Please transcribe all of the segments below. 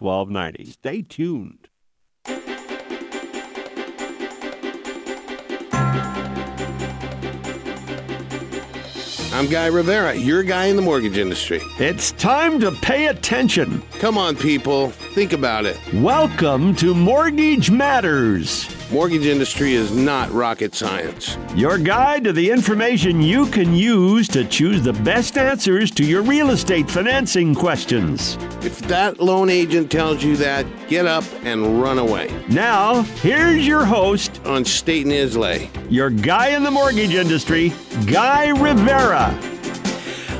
1290. Stay tuned. I'm Guy Rivera, your guy in the mortgage industry. It's time to pay attention. Come on, people, think about it. Welcome to Mortgage Matters, Mortgage industry is not rocket science. your guide to the information you can use to choose the best answers to your real estate financing questions. If that loan agent tells you that, get up and run away. Now, here's your host, On State and Islay. your guy in the mortgage industry, Guy Rivera.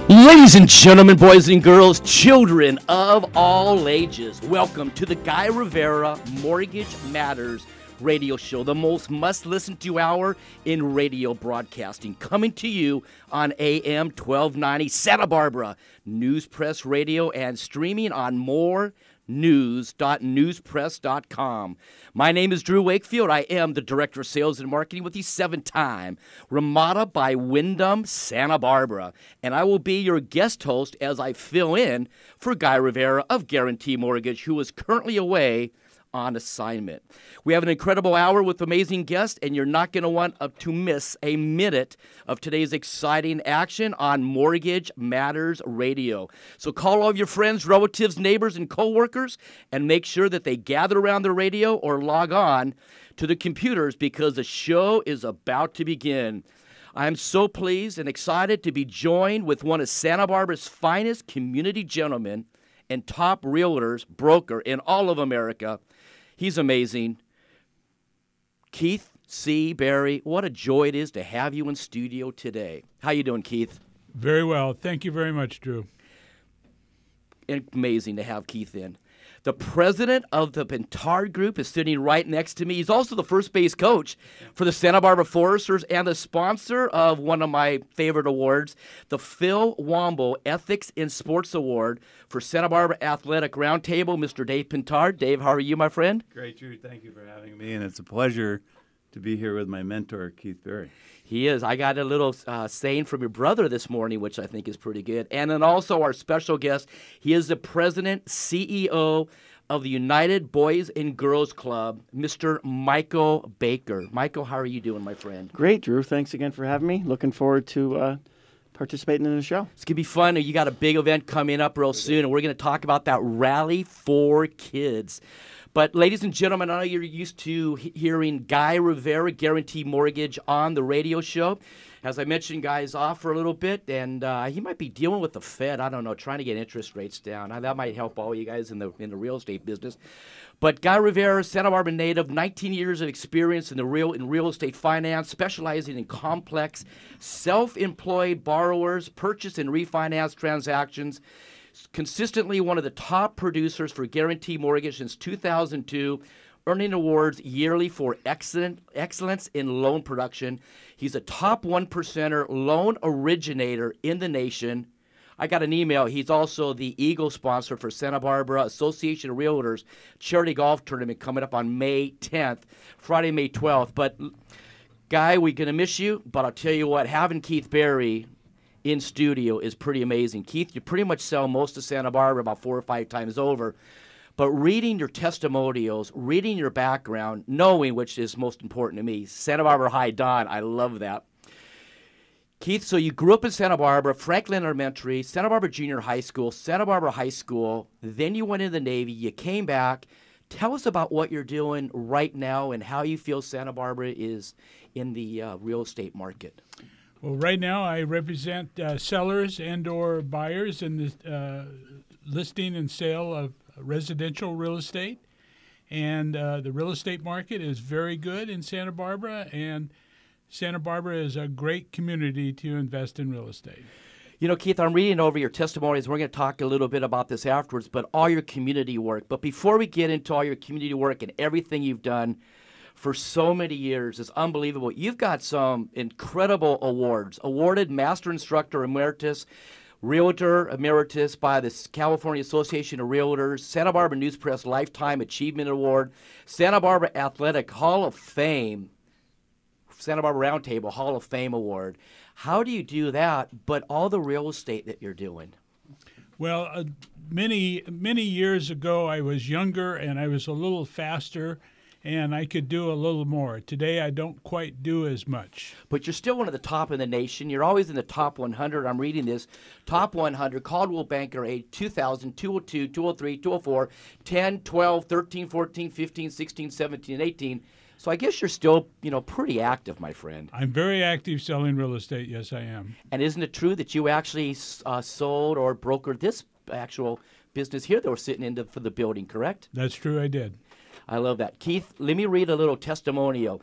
Ladies and gentlemen, boys and girls, children of all ages, welcome to the Guy Rivera Mortgage Matters radio show, the most must listen to hour in radio broadcasting, coming to you on AM 1290 Santa Barbara, News Press Radio, and streaming on more news.newspress.com. My name is Drew Wakefield. I am the Director of Sales and Marketing with the seven time Ramada by Wyndham Santa Barbara. And I will be your guest host as I fill in for Guy Rivera of Guarantee Mortgage, who is currently away on assignment. We have an incredible hour with amazing guests, and you're not going to want to miss a minute of today's exciting action on Mortgage Matters Radio. So call all of your friends, relatives, neighbors, and coworkers, and make sure that they gather around the radio or log on to the computers because the show is about to begin. I am so pleased and excited to be joined with one of Santa Barbara's finest community gentlemen and top realtors, broker in all of America. He's amazing. Keith C. Berry, what a joy it is to have you in studio today. How you doing, Keith? Very well. Thank you very much, Drew. Amazing to have Keith in. The president of the Pintard Group is sitting right next to me. He's also the first base coach for the Santa Barbara Foresters and the sponsor of one of my favorite awards, the Phil Womble Ethics in Sports Award for Santa Barbara Athletic Roundtable. Mr. Dave Pintard. Dave, how are you, my friend? Great, Drew. Thank you for having me, and it's a pleasure to be here with my mentor, Keith Berry. He is. I got a little uh, saying from your brother this morning, which I think is pretty good. And then also our special guest, he is the president, CEO of the United Boys and Girls Club, Mr. Michael Baker. Michael, how are you doing, my friend? Great, Drew. Thanks again for having me. Looking forward to uh, participating in the show. It's gonna be fun. You got a big event coming up real soon, and we're gonna talk about that rally for kids. But, ladies and gentlemen, I know you're used to hearing Guy Rivera, Guarantee Mortgage, on the radio show. As I mentioned, Guy's off for a little bit, and uh, he might be dealing with the Fed. I don't know, trying to get interest rates down. That might help all you guys in the in the real estate business. But Guy Rivera, Santa Barbara native, 19 years of experience in the real in real estate finance, specializing in complex, self-employed borrowers, purchase and refinance transactions consistently one of the top producers for Guarantee Mortgage since 2002, earning awards yearly for excellent, excellence in loan production. He's a top one percenter loan originator in the nation. I got an email. He's also the Eagle sponsor for Santa Barbara Association of Realtors charity golf tournament coming up on May 10th, Friday, May 12th. But, Guy, we're going to miss you, but I'll tell you what, having Keith Berry in studio is pretty amazing. Keith, you pretty much sell most of Santa Barbara about four or five times over. But reading your testimonials, reading your background, knowing which is most important to me, Santa Barbara High Don, I love that. Keith, so you grew up in Santa Barbara, Franklin Elementary, Santa Barbara Junior High School, Santa Barbara High School, then you went in the Navy, you came back. Tell us about what you're doing right now and how you feel Santa Barbara is in the uh, real estate market. Well, right now I represent uh, sellers and/or buyers in the uh, listing and sale of residential real estate, and uh, the real estate market is very good in Santa Barbara, and Santa Barbara is a great community to invest in real estate. You know, Keith, I'm reading over your testimonies. We're going to talk a little bit about this afterwards, but all your community work. But before we get into all your community work and everything you've done for so many years is unbelievable. You've got some incredible awards. Awarded Master Instructor Emeritus, Realtor Emeritus by the California Association of Realtors, Santa Barbara News Press Lifetime Achievement Award, Santa Barbara Athletic Hall of Fame, Santa Barbara Roundtable Hall of Fame Award. How do you do that, but all the real estate that you're doing? Well, uh, many many years ago, I was younger and I was a little faster, and I could do a little more. Today, I don't quite do as much. But you're still one of the top in the nation. You're always in the top 100. I'm reading this. Top 100, Coldwell Banker, age 2000, 202, 203, 204, 10, 12, 13, 14, 15, 16, 17, and 18. So I guess you're still, you know, pretty active, my friend. I'm very active selling real estate. Yes, I am. And isn't it true that you actually uh, sold or brokered this actual business here that we're sitting in the, for the building, correct? That's true. I did. I love that. Keith, let me read a little testimonial.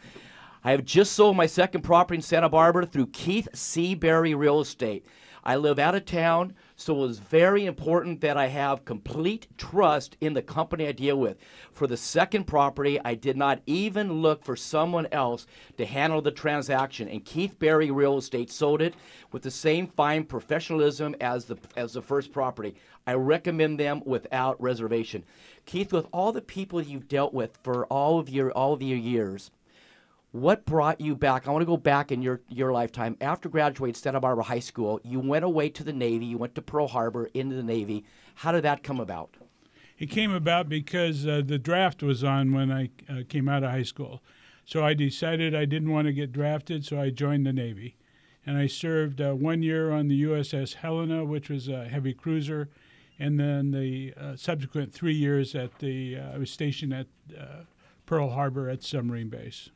I have just sold my second property in Santa Barbara through Keith C. Berry Real Estate. I live out of town, so it was very important that I have complete trust in the company I deal with. For the second property, I did not even look for someone else to handle the transaction, and Keith Berry Real Estate sold it with the same fine professionalism as the as the first property. I recommend them without reservation. Keith, with all the people you've dealt with for all of your all of your years, what brought you back? I want to go back in your, your lifetime. After graduating Santa Barbara High School, you went away to the Navy. You went to Pearl Harbor into the Navy. How did that come about? It came about because uh, the draft was on when I uh, came out of high school. So I decided I didn't want to get drafted, so I joined the Navy. And I served uh, one year on the USS Helena, which was a heavy cruiser, and then the uh, subsequent three years at the uh, I was stationed at uh, Pearl Harbor at submarine base.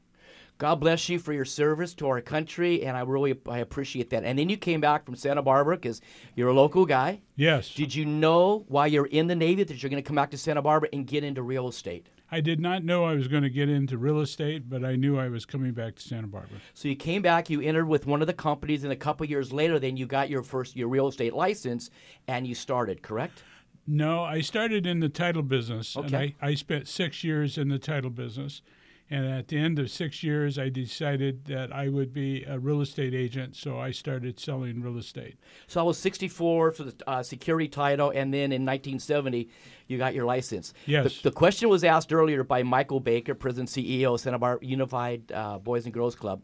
God bless you for your service to our country, and I really I appreciate that. And then you came back from Santa Barbara because you're a local guy. Yes. Did you know while you're in the Navy that you're going to come back to Santa Barbara and get into real estate? I did not know I was going to get into real estate, but I knew I was coming back to Santa Barbara. So you came back, you entered with one of the companies, and a couple years later, then you got your first your real estate license, and you started. Correct? No, I started in the title business, and I, I spent six years in the title business. And at the end of six years, I decided that I would be a real estate agent, so I started selling real estate. So I was 64 for the uh, security title, and then in 1970, you got your license. Yes. The, the question was asked earlier by Michael Baker, President CEO of Santa Barbara Unified uh, Boys and Girls Club.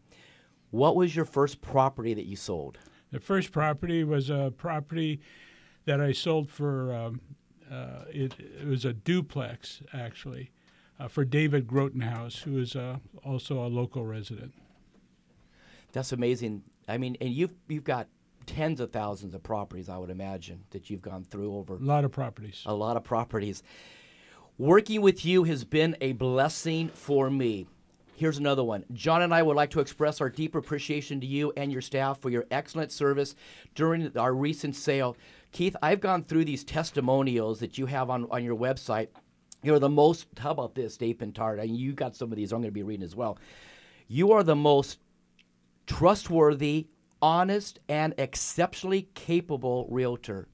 What was your first property that you sold? The first property was a property that I sold for, um, uh, it, it was a duplex, actually, uh, for David Grotenhouse, who is uh, also a local resident. That's amazing. I mean, and you've you've got tens of thousands of properties, I would imagine, that you've gone through over A lot of properties. a lot of properties. Working with you has been a blessing for me. Here's another one. John and I would like to express our deep appreciation to you and your staff for your excellent service during our recent sale. Keith, I've gone through these testimonials that you have on, on your website. You're the most, how about this, Dave Pintard? And you got some of these I'm going to be reading as well. You are the most trustworthy, honest, and exceptionally capable realtor.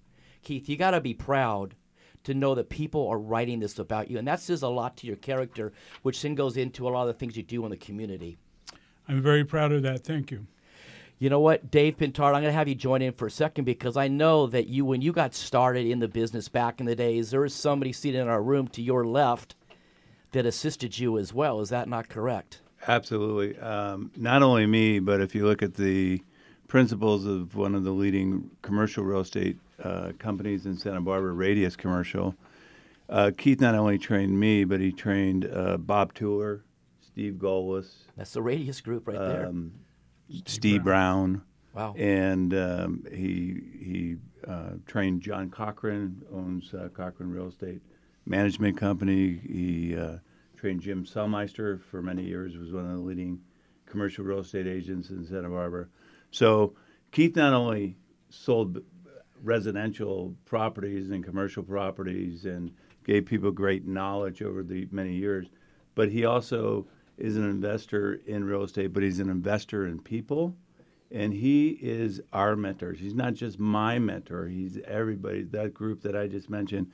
Keith, you got to be proud to know that people are writing this about you. And that says a lot to your character, which then goes into a lot of the things you do in the community. I'm very proud of that. Thank you. You know what, Dave Pintard, I'm going to have you join in for a second because I know that you, when you got started in the business back in the days, there was somebody seated in our room to your left that assisted you as well. Is that not correct? Absolutely. Um, not only me, but if you look at the principles of one of the leading commercial real estate uh, companies in Santa Barbara, Radius Commercial, uh, Keith not only trained me, but he trained uh, Bob Tuller, Steve Golis, That's the Radius Group right there. Steve Brown, Wow. and um, he he uh, trained John Cochran, owns uh, Cochran Real Estate Management Company. He uh, trained Jim Selmeister for many years, was one of the leading commercial real estate agents in Santa Barbara. So Keith not only sold residential properties and commercial properties and gave people great knowledge over the many years, but he also is an investor in real estate, but he's an investor in people. And he is our mentor. He's not just my mentor. He's everybody. That group that I just mentioned,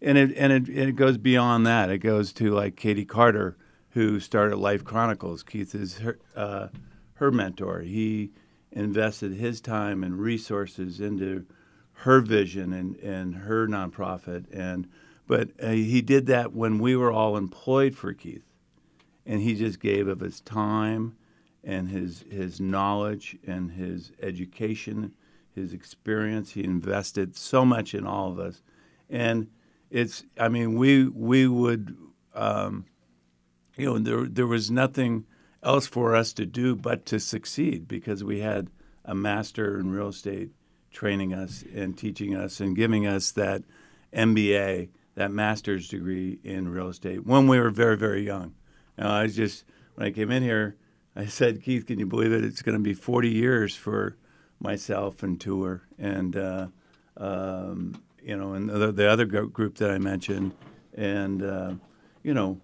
and it and it, and it goes beyond that. It goes to like Katie Carter, who started Life Chronicles. Keith is her uh, her mentor. He invested his time and resources into her vision and, and her nonprofit. And but uh, he did that when we were all employed for Keith, and he just gave of his time and his his knowledge and his education, his experience. He invested so much in all of us, and it's. I mean, we we would, um, you know, there there was nothing else for us to do but to succeed because we had a master in real estate training us and teaching us and giving us that MBA, that master's degree in real estate when we were very very young. Now, I was just when I came in here, I said, Keith, can you believe it? It's going to be 40 years for myself and Tour and uh, um, you know, and the, the other group that I mentioned, and uh, you know,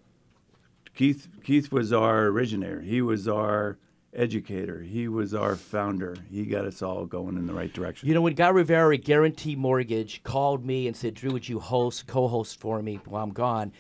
Keith Keith was our originator. He was our educator. He was our founder. He got us all going in the right direction. You know, when Guy Rivera, Guarantee Mortgage, called me and said, Drew, would you host, co host for me while I'm gone?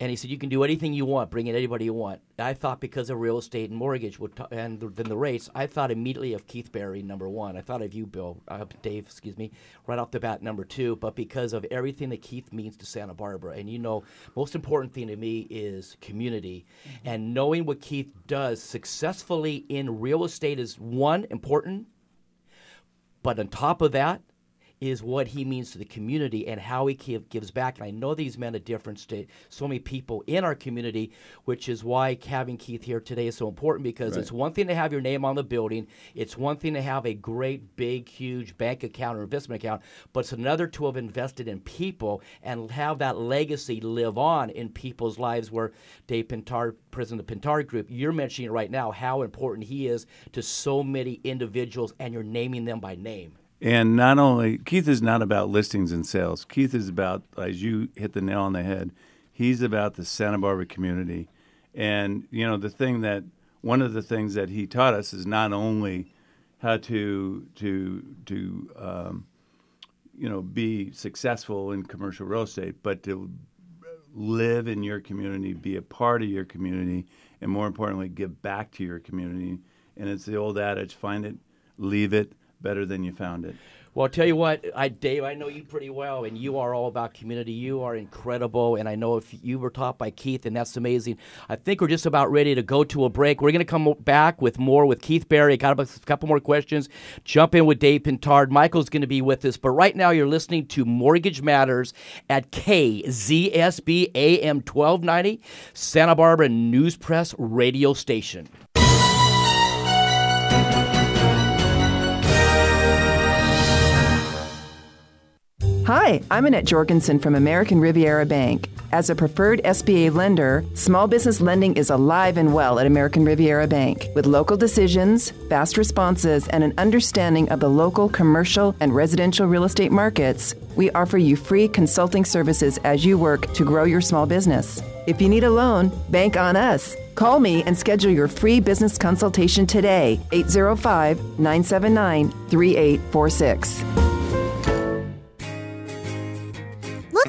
And he said, You can do anything you want, bring in anybody you want. I thought because of real estate and mortgage would t- and th- then the rates, I thought immediately of Keith Berry, number one. I thought of you, Bill, uh, Dave, excuse me, right off the bat, number two. But because of everything that Keith means to Santa Barbara. And you know, most important thing to me is community. And knowing what Keith does successfully in real estate is one, important. But on top of that, is what he means to the community and how he give, gives back. And I know these men at different state, so many people in our community, which is why having Keith here today is so important because Right. it's one thing to have your name on the building, it's one thing to have a great, big, huge bank account or investment account, but it's another to have invested in people and have that legacy live on in people's lives. Where Dave Pintard, president of the Pintard Group, you're mentioning right now how important he is to so many individuals, and you're naming them by name. And not only Keith is not about listings and sales. Keith is about, as you hit the nail on the head, he's about the Santa Barbara community. And you know the thing that one of the things that he taught us is not only how to to to um, you know be successful in commercial real estate, but to live in your community, be a part of your community, and more importantly, give back to your community. And it's the old adage: find it, leave it, better than you found it. Well, I'll tell you what, I Dave, I know you pretty well, and you are all about community. You are incredible, and I know if you were taught by Keith, and that's amazing. I think we're just about ready to go to a break. We're going to come back with more with Keith Berry. Got a couple more questions. Jump in with Dave Pintard. Michael's going to be with us, but right now you're listening to Mortgage Matters at KZSB AM 1290, Santa Barbara News Press radio station. Hi, I'm Annette Jorgensen from American Riviera Bank. As a preferred SBA lender, small business lending is alive and well at American Riviera Bank. With local decisions, fast responses, and an understanding of the local commercial and residential real estate markets, we offer you free consulting services as you work to grow your small business. If you need a loan, bank on us. Call me and schedule your free business consultation today, 805 979 3846.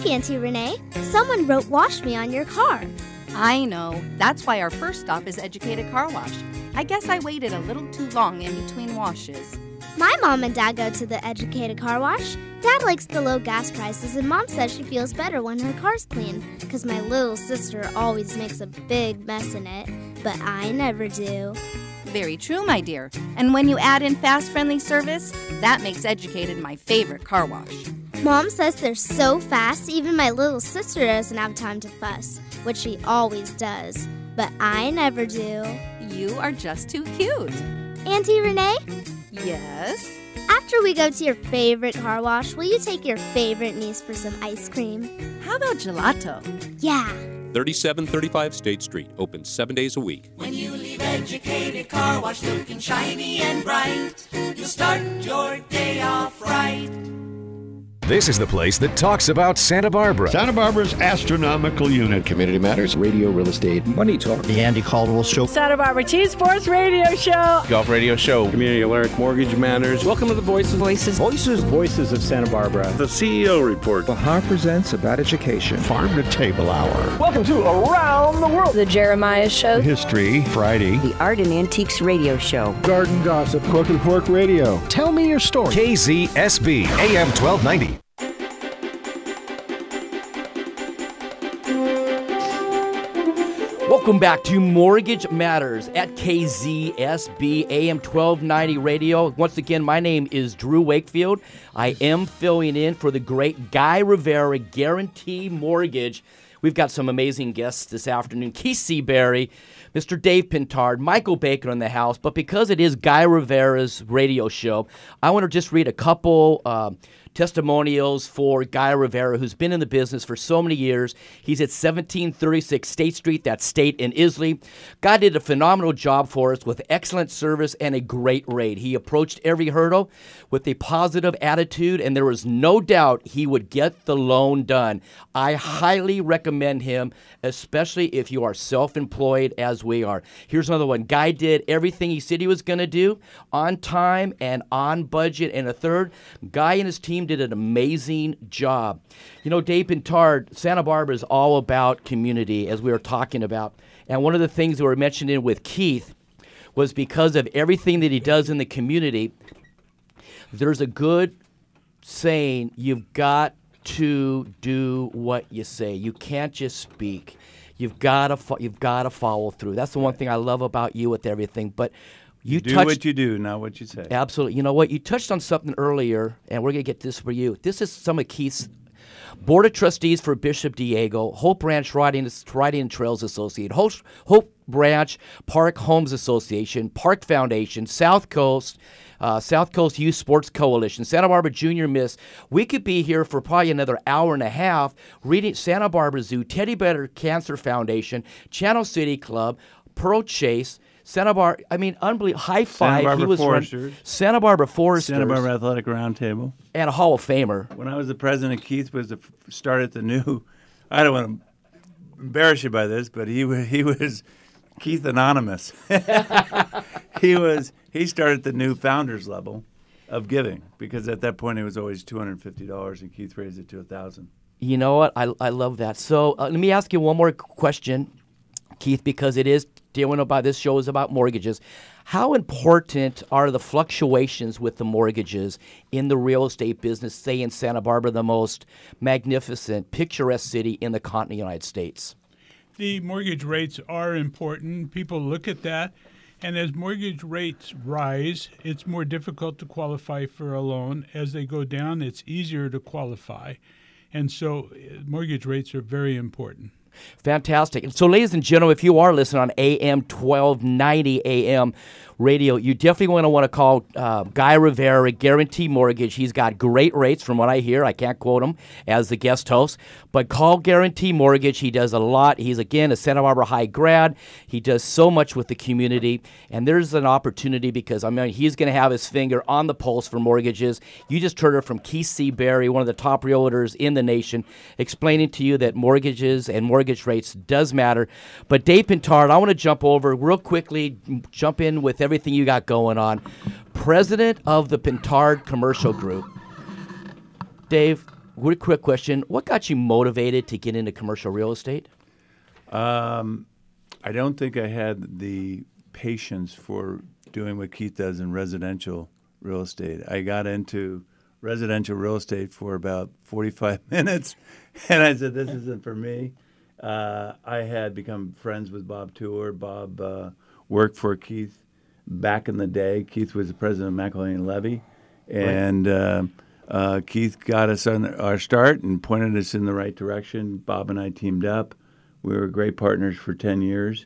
Look, Auntie Renee, someone wrote Wash Me on your car. I know. That's why our first stop is Educated Car Wash. I guess I waited a little too long in between washes. My mom and dad go to the Educated Car Wash. Dad likes the low gas prices, and mom says she feels better when her car's clean. Because my little sister always makes a big mess in it, but I never do. Very true, my dear. And when you add in fast friendly service, that makes Educated my favorite car wash. Mom says they're so fast, even my little sister doesn't have time to fuss, which she always does. But I never do. You are just too cute. Auntie Renee, Yes? after we go to your favorite car wash, will you take your favorite niece for some ice cream? How about gelato? Yeah. 3735 State Street, open seven days a week. When you leave Educated Car Wash looking shiny and bright, you'll start your day off right. This is the place that talks about Santa Barbara. Santa Barbara's astronomical unit. Community Matters, Radio, Real Estate, Money Talk. The Andy Caldwell Show. Santa Barbara Tea Sports Radio Show. Golf Radio Show, Community Alert. Mortgage Matters. Welcome to the Voices. Voices. Voices. Voices of Santa Barbara. The CEO Report. Bahar presents about education. Farm to Table Hour. Welcome to Around the World. The Jeremiah Show. History Friday. The Art and Antiques Radio Show. Garden Gossip, Cork and Fork Radio. Tell me your story. KZSB AM 1290. Welcome back to Mortgage Matters at KZSB AM 1290 Radio. Once again, my name is Drew Wakefield. I am filling in for the great Guy Rivera Guarantee Mortgage. We've got some amazing guests this afternoon. Keith C. Berry, Mr. Dave Pintard, Michael Baker in the house. But because it is Guy Rivera's radio show, I want to just read a couple. Uh, testimonials for Guy Rivera, who's been in the business for so many years. He's at 1736 State Street, that's State in Islay. Guy did a phenomenal job for us with excellent service and a great rate. He approached every hurdle with a positive attitude, and there was no doubt he would get the loan done. I highly recommend him, especially if you are self employed as we are. Here's another one Guy did everything he said he was going to do on time and on budget. And a third, Guy and his team did an amazing job. You know, Dave Pintard, Santa Barbara is all about community, as we were talking about. And one of the things that were mentioned in with Keith was because of everything that he does in the community, there's a good saying you've got to do what you say. You can't just speak. You've got to fo- you've got to follow through. That's the one thing I love about you with everything. But you do touched what you do, not what you say. Absolutely. You know what? You touched on something earlier, and we're going to get this for you. This is some of Keith's Board of Trustees for Bishop Diego, Hope Ranch Riding, Riding and Trails Association, Hope, Hope Ranch Park Homes Association, Park Foundation, South Coast, uh, South Coast Youth Sports Coalition, Santa Barbara Junior Miss. We could be here for probably another hour and a half reading Santa Barbara Zoo, Teddy Bear Cancer Foundation, Channel City Club, Pearl Chase. Santa Barbara, I mean, unbelievable. High five. Barbara he was run- Foresters. Santa Barbara Foresters. Santa Barbara Athletic Roundtable. And a Hall of Famer. When I was the president, Keith was the started the new. I don't want to embarrass you by this, but he was he was Keith Anonymous. he was he started the new founders level of giving because at that point it was always two hundred fifty dollars, and Keith raised it to a thousand. You know what? I, I love that. So uh, let me ask you one more question, Keith, because it is dealing about this show is about mortgages. How important are the fluctuations with the mortgages in the real estate business, say in Santa Barbara, the most magnificent, picturesque city in the continental United States? The mortgage rates are important. People look at that. And as mortgage rates rise, it's more difficult to qualify for a loan. As they go down, it's easier to qualify. And so uh, mortgage rates are very important. Fantastic. And So, ladies and gentlemen, if you are listening on AM 1290 AM radio, you definitely want to want to call uh, Guy Rivera, Guarantee Mortgage. He's got great rates from what I hear. I can't quote him as the guest host, but call Guarantee Mortgage. He does a lot. He's, again, a Santa Barbara High grad. He does so much with the community, and there's an opportunity because, I mean, he's going to have his finger on the pulse for mortgages. You just heard it from Keith C. Berry, one of the top realtors in the nation, explaining to you that mortgages and mortgage rates does matter. But Dave Pintard, I want to jump over real quickly, jump in with everything you got going on. President of the Pintard Commercial Group. Dave, real quick question. What got you motivated to get into commercial real estate? Um, I don't think I had the patience for doing what Keith does in residential real estate. I got into residential real estate for about 45 minutes, and I said, "This isn't for me." Uh, I had become friends with Bob Tour. Bob uh, worked for Keith back in the day. Keith was the president of McElhaney Levy, and uh, uh, Keith got us on our start and pointed us in the right direction. Bob and I teamed up. We were great partners for 10 years,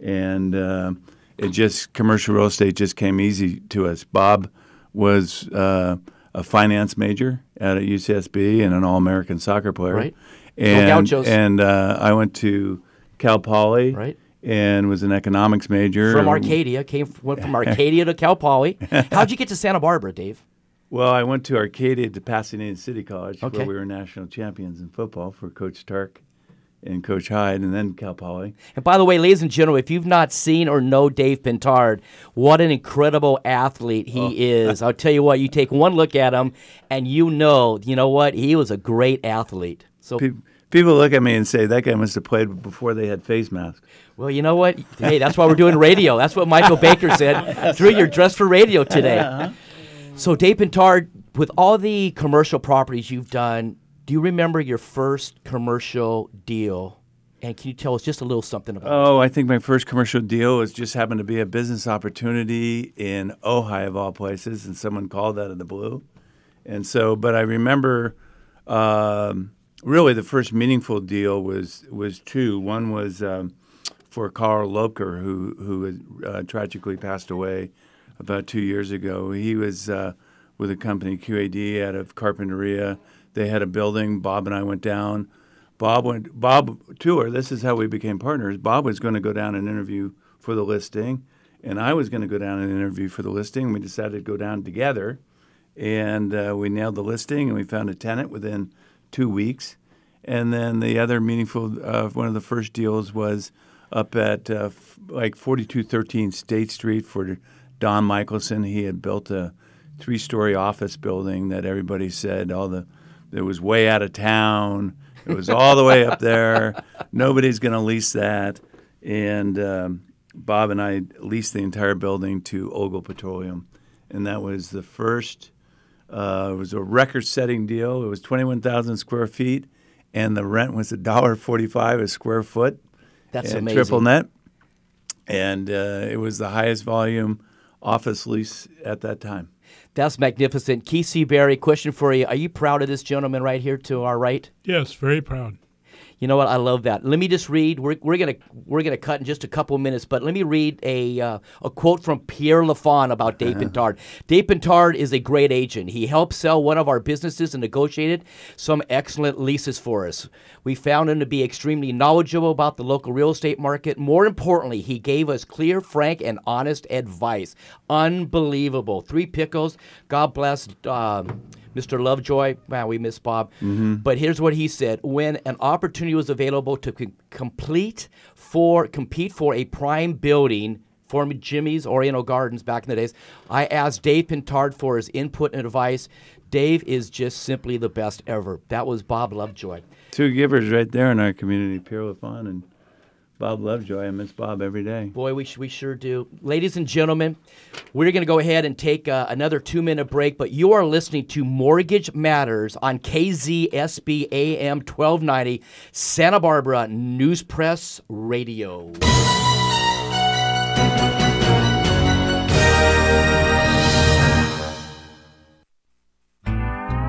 and uh, it just commercial real estate just came easy to us. Bob was uh, a finance major at UCSB and an All-American soccer player. Right. And, Gauchos. and uh, I went to Cal Poly. Right. And was an economics major. From Arcadia, came went from Arcadia to Cal Poly. How'd you get to Santa Barbara, Dave? Well, I went to Arcadia to Pasadena City College, Okay. where we were national champions in football for Coach Stark and Coach Hyde, and then Cal Poly. And by the way, ladies and gentlemen, if you've not seen or know Dave Pintard, what an incredible athlete he Oh. is. I'll tell you what, you take one look at him and you know, you know what? He was a great athlete. So Pe- People look at me and say that guy must have played before they had face masks. Well, you know what? Hey, that's why we're doing radio. That's what Michael Baker said. Drew, you're dressed for radio today. Uh-huh. So, Dave Pintard, with all the commercial properties you've done, do you remember your first commercial deal? And can you tell us just a little something about it? Oh, I think my first commercial deal was just happened to be a business opportunity in Ojai, of all places, and someone called out of the blue. And so, but I remember um, really the first meaningful deal was was two. One was um, for Karl Lopker, who who had, uh, tragically passed away about two years ago. He was uh, with a company QAD out of Carpinteria. They had a building. Bob and I went down. Bob went. Bob tour. This is how we became partners. Bob was going to go down and interview for the listing, and I was going to go down and interview for the listing. We decided to go down together, and uh, we nailed the listing, and we found a tenant within two weeks. And then the other meaningful, uh, one of the first deals was up at uh, f- like 4213 State Street for Don Michelson. He had built a three-story office building that everybody said all the it was way out of town. It was all the way up there. Nobody's going to lease that. And um, Bob and I leased the entire building to Ogle Petroleum, and that was the first. Uh, it was a record-setting deal. It was 21,000 square feet, and the rent was $1.45 a square foot. That's and amazing. Triple net, and uh, it was the highest volume office lease at that time. That's magnificent. Keith C. Berry, question for you. Are you proud of this gentleman right here to our right? Yes, very proud. You know what? I love that. Let me just read. We're, we're gonna we're gonna cut in just a couple minutes, but let me read a uh, a quote from Pierre Lafond about Dave Pintard. Dave Pintard is a great agent. He helped sell one of our businesses and negotiated some excellent leases for us. We found him to be extremely knowledgeable about the local real estate market. More importantly, he gave us clear, frank, and honest advice. Unbelievable. Three pickles. God bless. Um, Mr. Lovejoy, wow, we miss Bob. Mm-hmm. But here's what he said: When an opportunity was available to c- complete for compete for a prime building for Jimmy's Oriental Gardens back in the days, I asked Dave Pintard for his input and advice. Dave is just simply the best ever. That was Bob Lovejoy. Two givers right there in our community, Pierre Lafond and Bob Lovejoy. I miss Bob every day. Boy, we, we sure do. Ladies and gentlemen, we're going to go ahead and take uh, another two minute break, but you are listening to Mortgage Matters on KZSB AM 1290, Santa Barbara News Press Radio.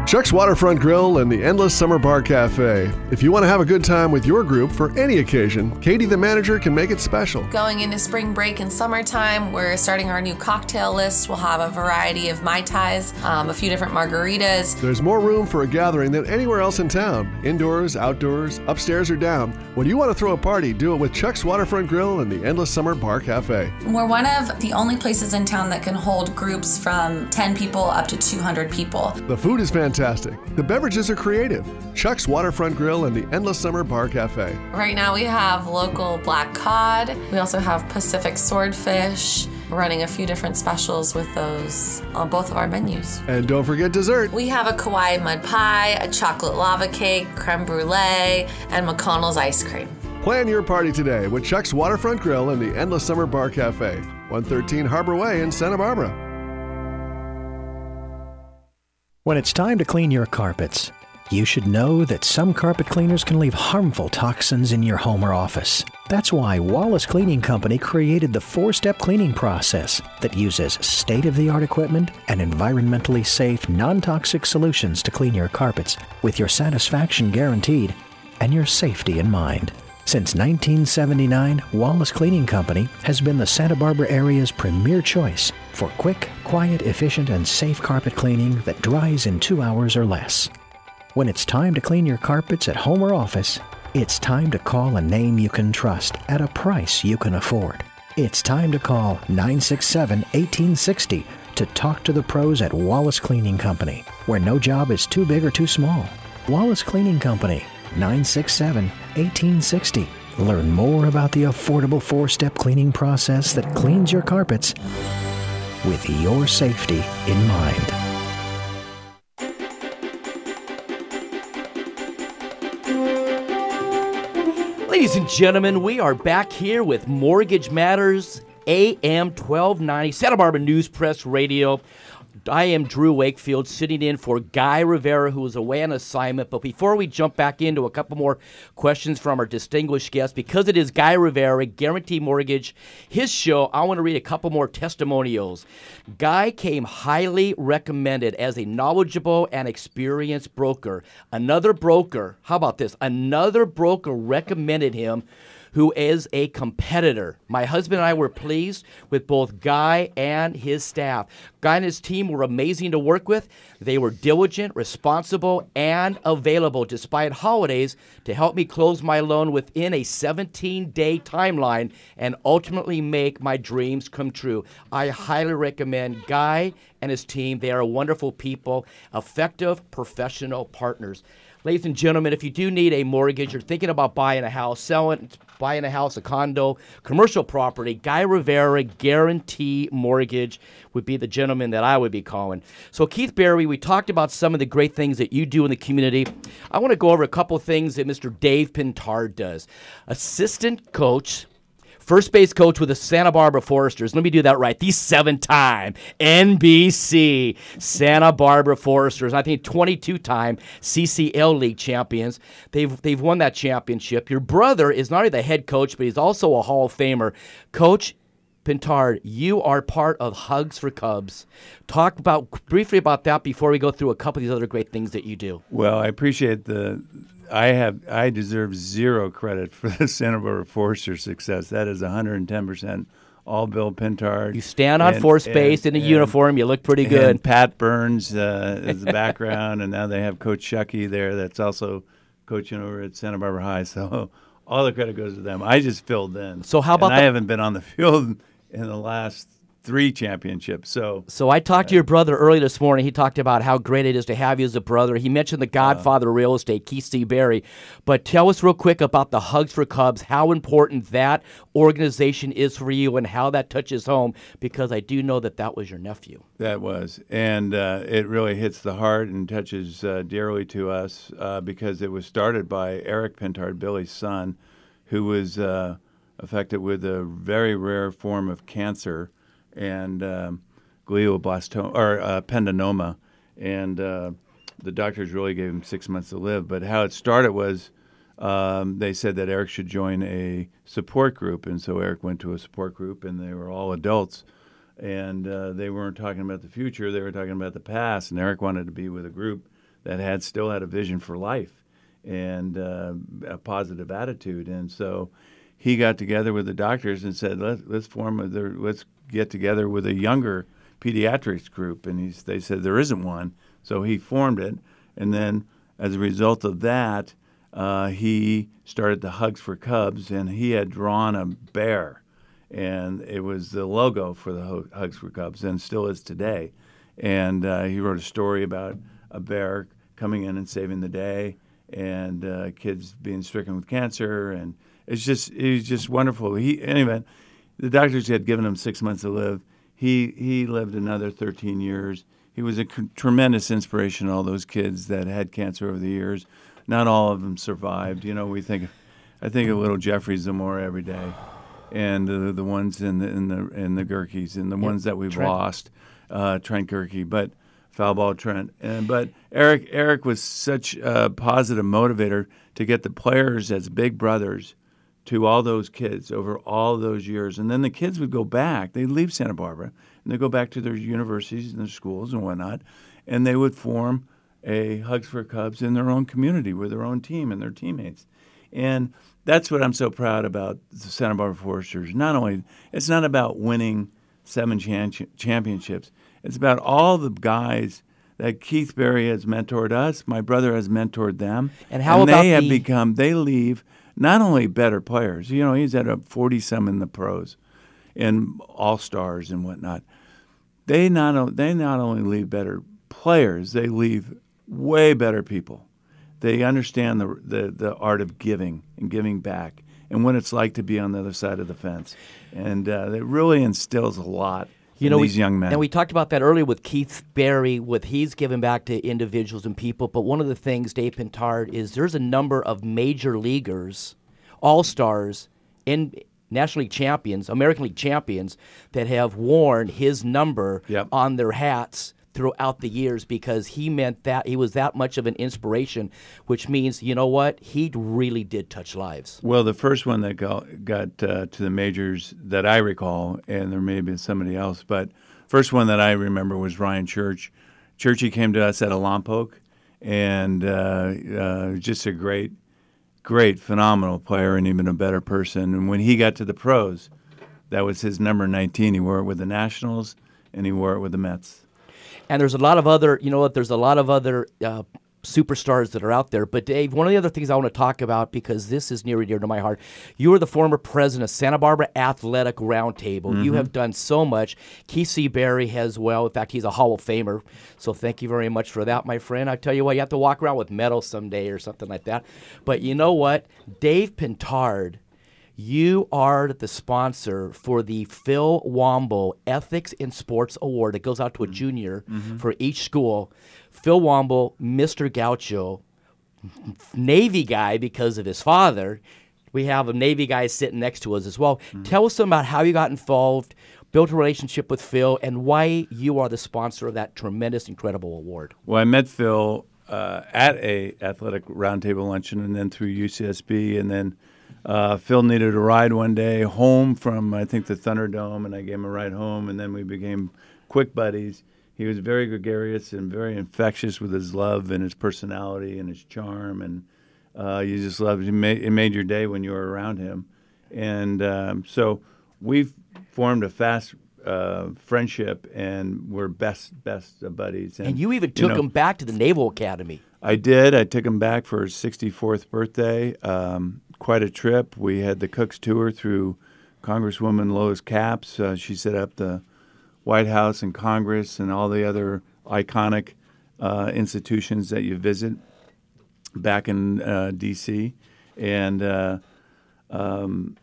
Chuck's Waterfront Grill and the Endless Summer Bar Cafe. If you want to have a good time with your group for any occasion, Katie the manager can make it special. Going into spring break and summertime, we're starting our new cocktail list. We'll have a variety of Mai Tais, um, a few different margaritas. There's more room for a gathering than anywhere else in town. Indoors, outdoors, upstairs, or down. When you want to throw a party, do it with Chuck's Waterfront Grill and the Endless Summer Bar Cafe. We're one of the only places in town that can hold groups from 10 people up to 200 people. The food is fantastic. The beverages are creative. Chuck's Waterfront Grill and the Endless Summer Bar Cafe. Right now, we have local black cod. We also have Pacific swordfish. We're running a few different specials with those on both of our menus. And don't forget dessert. We have a Kauai mud pie, a chocolate lava cake, creme brulee, and McConnell's ice cream. Plan your party today with Chuck's Waterfront Grill and the Endless Summer Bar Cafe, 113 Harbor Way in Santa Barbara. When it's time to clean your carpets, you should know that some carpet cleaners can leave harmful toxins in your home or office. That's why Wallace Cleaning Company created the four step cleaning process that uses state of the art equipment and environmentally safe, non toxic solutions to clean your carpets with your satisfaction guaranteed and your safety in mind. Since 1979, Wallace Cleaning Company has been the Santa Barbara area's premier choice for quick, quiet, efficient, and safe carpet cleaning that dries in two hours or less. When it's time to clean your carpets at home or office, it's time to call a name you can trust at a price you can afford. It's time to call 967 1860 to talk to the pros at Wallace Cleaning Company, where no job is too big or too small. Wallace Cleaning Company, 967 1860. Learn more about the affordable four step cleaning process that cleans your carpets with your safety in mind. Ladies and gentlemen, we are back here with Mortgage Matters AM 1290, Santa Barbara News Press Radio. I am Drew Wakefield, sitting in for Guy Rivera, who is away on assignment. But before we jump back into a couple more questions from our distinguished guest, because it is Guy Rivera, Guarantee Mortgage, his show, I want to read a couple more testimonials. Guy came highly recommended as a knowledgeable and experienced broker. Another broker, how about this? Another broker recommended him who is a competitor. My husband and I were pleased with both Guy and his staff. Guy and his team were amazing to work with. They were diligent, responsible, and available despite holidays to help me close my loan within a 17 day timeline and ultimately make my dreams come true. I highly recommend Guy and his team. They are wonderful people, effective professional partners. Ladies and gentlemen, if you do need a mortgage, you're thinking about buying a house, selling, buying a house, a condo, commercial property, Guy Rivera Guarantee Mortgage would be the gentleman that I would be calling. So, Keith Berry, we talked about some of the great things that you do in the community. I want to go over a couple things that Mr. Dave Pintard does. Assistant coach First base coach with the Santa Barbara Foresters. Let me do that right. The seven time NBC Santa Barbara Foresters. I think 22 time CCL League champions. They've, they've won that championship. Your brother is not only the head coach, but he's also a Hall of Famer. Coach, Pintard, you are part of Hugs for Cubs. Talk about briefly about that before we go through a couple of these other great things that you do. Well, I appreciate the. I have. I deserve zero credit for the Santa Barbara Forester success. That is 110 percent all Bill Pintard. You stand on and- fourth base in a and- uniform. You look pretty and good. Pat Burns uh, is the background, and now they have Coach Shucky there. That's also coaching over at Santa Barbara High. So all the credit goes to them. I just filled in. So how about And I haven't been on the field in the last three championships. So So I talked to your brother early this morning. He talked about how great it is to have you as a brother. He mentioned the godfather of real estate, Keith C. Berry. But tell us real quick about the Hugs for Cubs, how important that organization is for you and how that touches home, because I do know that that was your nephew. That was, and uh, it really hits the heart and touches uh, dearly to us uh, because it was started by Eric Pintard, Billy's son, who was uh, affected with a very rare form of cancer and um, glioblastoma or uh, and uh, the doctors really gave him six months to live. But how it started was um, they said that Eric should join a support group, and so Eric went to a support group, and they were all adults, and uh, they weren't talking about the future; they were talking about the past. And Eric wanted to be with a group that had still had a vision for life and uh, a positive attitude, and so he got together with the doctors and said, Let, "Let's form a, let's get together with a younger pediatrics group." And he's, they said there isn't one, so he formed it, and then as a result of that, uh, he started the Hugs for Cubs, and he had drawn a bear, and it was the logo for the Hugs for Cubs, and still is today. And uh, he wrote a story about a bear coming in and saving the day, and uh, kids being stricken with cancer, and it's just it was just wonderful. He anyway, the doctors had given him six months to live. He he lived another 13 years. He was a c- tremendous inspiration to all those kids that had cancer over the years. Not all of them survived. You know, we think, I think of little Jeffrey Zamora every day, and the the ones in the in the in the Gurkeys and the Yep, ones that we've Trent. lost, uh, Trent Gurkey, but foul ball Trent. And but Eric Eric was such a positive motivator to get the players as big brothers to all those kids over all those years. And then the kids would go back. They'd leave Santa Barbara and they'd go back to their universities and their schools and whatnot. And they would form a Hugs for Cubs in their own community with their own team and their teammates. And that's what I'm so proud about the Santa Barbara Foresters. Not only, it's not about winning seven chan- championships, it's about all the guys that Keith Berry has mentored us. My brother has mentored them. And how they about have the- become, they leave not only better players, you know, he's at a 40 some in the pros and all stars and whatnot. They not, they not only leave better players, they leave way better people. They understand the, the, the art of giving and giving back and what it's like to be on the other side of the fence. And uh, it really instills a lot You know, these we, young men. And we talked about that earlier with Keith Berry, with he's giving back to individuals and people. But one of the things, Dave Pintard, is there's a number of major leaguers, all stars, in National League champions, American League champions, that have worn his number on their hats throughout the years because he meant that he was that much of an inspiration, which means you know what he really did touch lives. Well, the first one that got, got uh, to the majors that I recall, and there may have been somebody else, but first one that I remember was Ryan Church. Churchy came to us at a Lompoc, and uh, uh, just a great, great, phenomenal player, and even a better person. And when he got to the pros, that was his number 19. He wore it with the Nationals, and he wore it with the Mets. And there's a lot of other, you know what? There's a lot of other uh, superstars that are out there. But Dave, one of the other things I want to talk about because this is near and dear to my heart. You are the former president of Santa Barbara Athletic Roundtable. You Mhm. have done so much. Keith Berry has well. In fact, he's a Hall of Famer. So thank you very much for that, my friend. I tell you what, you have to walk around with medals someday or something like that. But you know what, Dave Pintard. You are the sponsor for the Phil Womble Ethics in Sports Award. It goes out to a junior Mhm. for each school. Phil Womble, Mr. Gaucho, Navy guy because of his father. We have a Navy guy sitting next to us as well. Tell us about how you got involved, built a relationship with Phil, and why you are the sponsor of that tremendous, incredible award. Well, I met Phil uh, at a athletic roundtable luncheon, and then through UCSB, and then uh, Phil needed a ride one day home from I think the Thunderdome, and I gave him a ride home, and then we became quick buddies. He was very gregarious and very infectious with his love and his personality and his charm, and uh, you just loved. It made, it made your day when you were around him, and um, so we've formed a fast uh, friendship, and we're best best buddies. And you even took know, him back to the Naval Academy. I did. I took him back for his 64th birthday. Um, quite a trip. We had the Cooks tour through Congresswoman Lois Capps. Uh, she set up the White House and Congress and all the other iconic uh, institutions that you visit back in uh, D.C. And uh, um,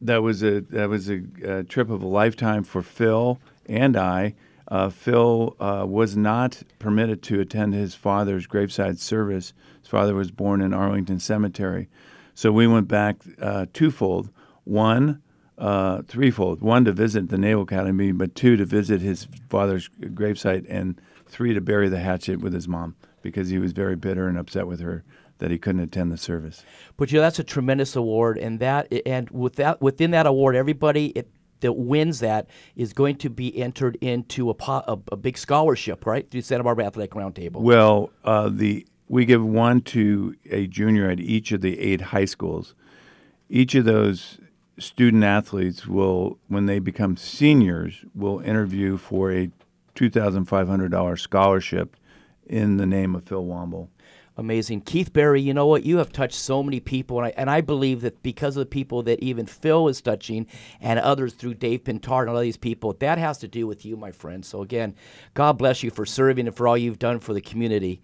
that was a that was a, a trip of a lifetime for Phil and I. Uh, Phil uh, was not permitted to attend his father's graveside service. His father was born in Arlington Cemetery, so we went back uh, twofold. One, uh, threefold. One to visit the Naval Academy, but two to visit his father's gravesite, and three to bury the hatchet with his mom because he was very bitter and upset with her that he couldn't attend the service. But you know, that's a tremendous award, and that and with that within that award, everybody it, that wins that is going to be entered into a, po- a, a big scholarship, right, through Santa Barbara Athletic Roundtable. Well, uh, the we give one to a junior at each of the eight high schools. Each of those student athletes will, when they become seniors, will interview for a two thousand five hundred dollars scholarship in the name of Phil Womble. Amazing. Keith Berry, you know what? You have touched so many people, and I, and I believe that because of the people that even Phil is touching and others through Dave Pintard and all these people, that has to do with you, my friend. So, again, God bless you for serving and for all you've done for the community.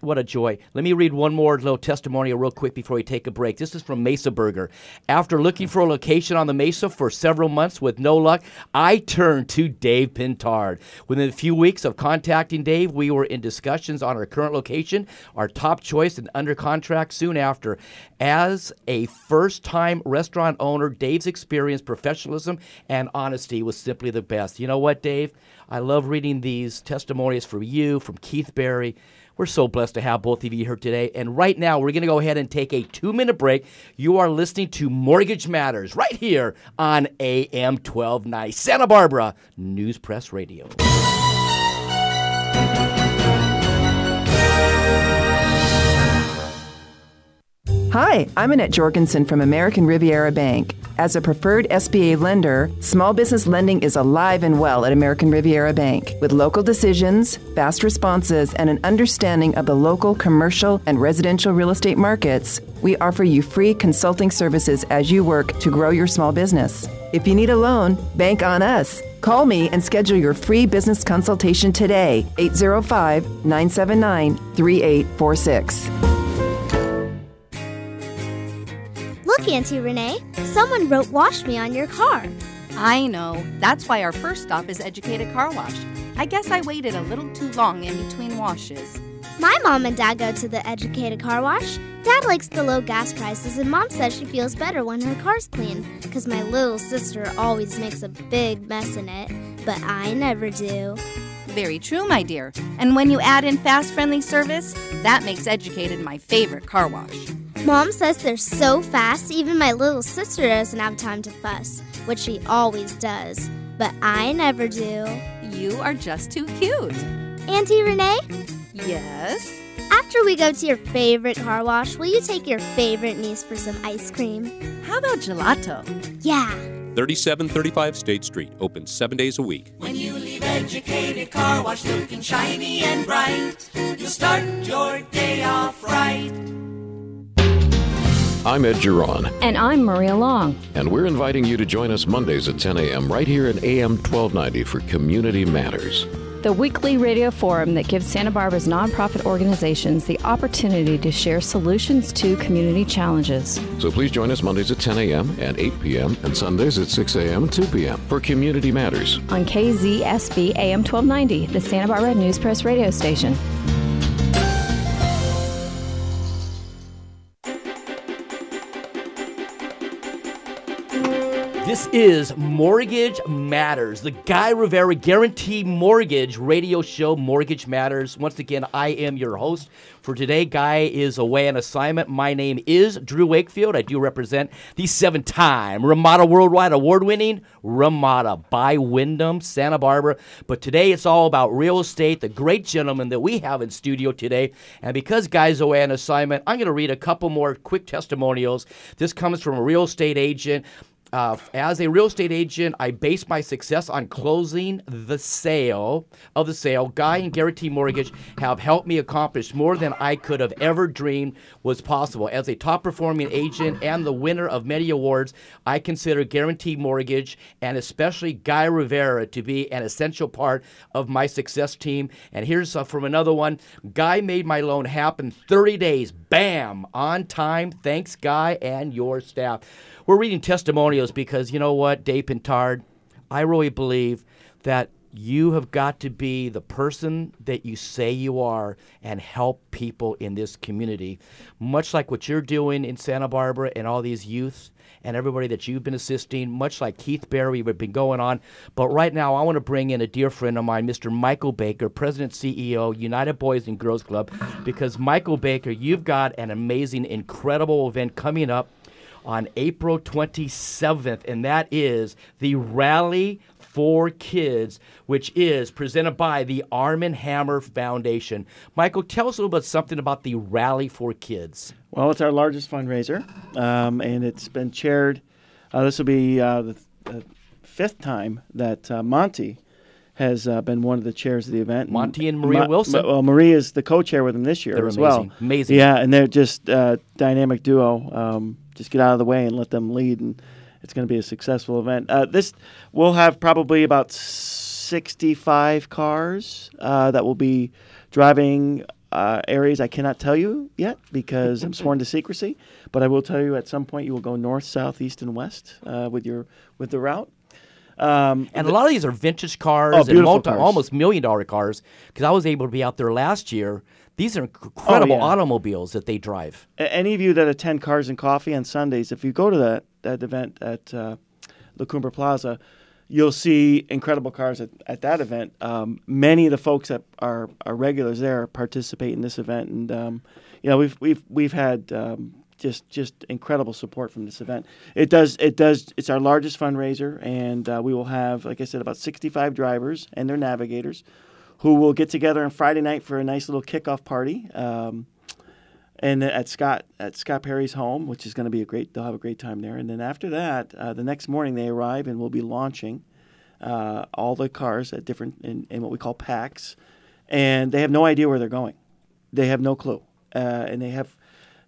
What a joy. Let me read one more little testimonial real quick before we take a break. This is from Mesa Burger. After looking for a location on the Mesa for several months with no luck, I turned to Dave Pintard. Within a few weeks of contacting Dave, we were in discussions on our current location, our top choice, and under contract soon after. As a first time restaurant owner, Dave's experience, professionalism, and honesty was simply the best. You know what, Dave? I love reading these testimonies from you, from Keith Berry. We're so blessed to have both of you here today. And right now, we're going to go ahead and take a two minute break. You are listening to Mortgage Matters right here on AM 1290, Santa Barbara News Press Radio. Hi, I'm Annette Jorgensen from American Riviera Bank. As a preferred SBA lender, small business lending is alive and well at American Riviera Bank. With local decisions, fast responses, and an understanding of the local commercial and residential real estate markets, we offer you free consulting services as you work to grow your small business. If you need a loan, bank on us. Call me and schedule your free business consultation today, 805 979 3846. Auntie Renee, someone wrote Wash Me on your car. I know. That's why our first stop is Educated Car Wash. I guess I waited a little too long in between washes. My mom and dad go to the Educated Car Wash. Dad likes the low gas prices, and mom says she feels better when her car's clean. Because my little sister always makes a big mess in it, but I never do. Very true, my dear. And when you add in fast, friendly service, that makes Educated my favorite car wash. Mom says they're so fast, even my little sister doesn't have time to fuss, which she always does. But I never do. You are just too cute. Auntie Renee? Yes? After we go to your favorite car wash, will you take your favorite niece for some ice cream? How about gelato? Yeah. 3735 State Street, open seven days a week. When you leave Educated Car Wash looking shiny and bright, you'll start your day off right. I'm Ed Giron, And I'm Maria Long. and we're inviting you to join us Mondays at 10 a.m. right here at AM 1290 for Community Matters. The weekly radio forum that gives Santa Barbara's nonprofit organizations the opportunity to share solutions to community challenges. So please join us Mondays at 10 a.m. and 8 p.m. and Sundays at 6 a.m. and 2 p.m. for Community Matters. On KZSB AM 1290, the Santa Barbara News Press radio station. This is Mortgage Matters, the Guy Rivera Guarantee Mortgage radio show, Mortgage Matters. Once again, I am your host for today. Guy is away on assignment. My name is Drew Wakefield. I do represent the seven time Ramada Worldwide Award winning Ramada by Wyndham, Santa Barbara. But today it's all about real estate, the great gentleman that we have in studio today. And because Guy's away on assignment, I'm going to read a couple more quick testimonials. This comes from a real estate agent. Uh, as a real estate agent, I base my success on closing the sale of the sale. Guy and Guarantee Mortgage have helped me accomplish more than I could have ever dreamed was possible. As a top performing agent and the winner of many awards, I consider Guarantee Mortgage and especially Guy Rivera to be an essential part of my success team. And here's uh, from another one Guy made my loan happen 30 days. Bam! On time. Thanks, Guy, and your staff. We're reading testimonials because you know what, Dave Pintard, I really believe that you have got to be the person that you say you are and help people in this community. Much like what you're doing in Santa Barbara and all these youth and everybody that you've been assisting, much like Keith Berry, we've been going on. But right now, I want to bring in a dear friend of mine, Mr. Michael Baker, President CEO, United Boys and Girls Club, because Michael Baker, you've got an amazing, incredible event coming up on April 27th, and that is the Rally for Kids, which is presented by the Armand Hammer Foundation. Michael, tell us a little bit something about the Rally for Kids. Well, it's our largest fundraiser, um, and it's been chaired. Uh, this will be uh, the, the fifth time that uh, Monty has uh, been one of the chairs of the event. Monty and Maria Wilson. Well, Maria is the co-chair with him this year They're as amazing. well. Amazing. Yeah, and they're just uh, dynamic duo. Um, just get out of the way and let them lead, and it's going to be a successful event. Uh, this we'll have probably about sixty-five cars uh, that will be driving uh, areas I cannot tell you yet because I'm sworn to secrecy. But I will tell you at some point you will go north, south, east, and west uh, with your with the route. Um, And a lot of these are vintage cars Oh, and multi, cars. almost million dollar cars because I was able to be out there last year. These are incredible Oh, yeah. automobiles that they drive. A- any of you that attend Cars and Coffee on Sundays, if you go to that that event at uh, La Cumbre Plaza, you'll see incredible cars at, at that event. Um, many of the folks that are, are regulars there participate in this event, and um, you know we've we've we've had um, just just incredible support from this event. It does it does it's our largest fundraiser, and uh, we will have like I said about 65 drivers and their navigators who will get together on Friday night for a nice little kickoff party. Um, and at Scott at Scott Perry's home, which is going to be a great. They'll have a great time there. And then after that, uh, the next morning they arrive and we'll be launching uh, all the cars at different in, in what we call packs, and they have no idea where they're going. They have no clue, uh, and they have.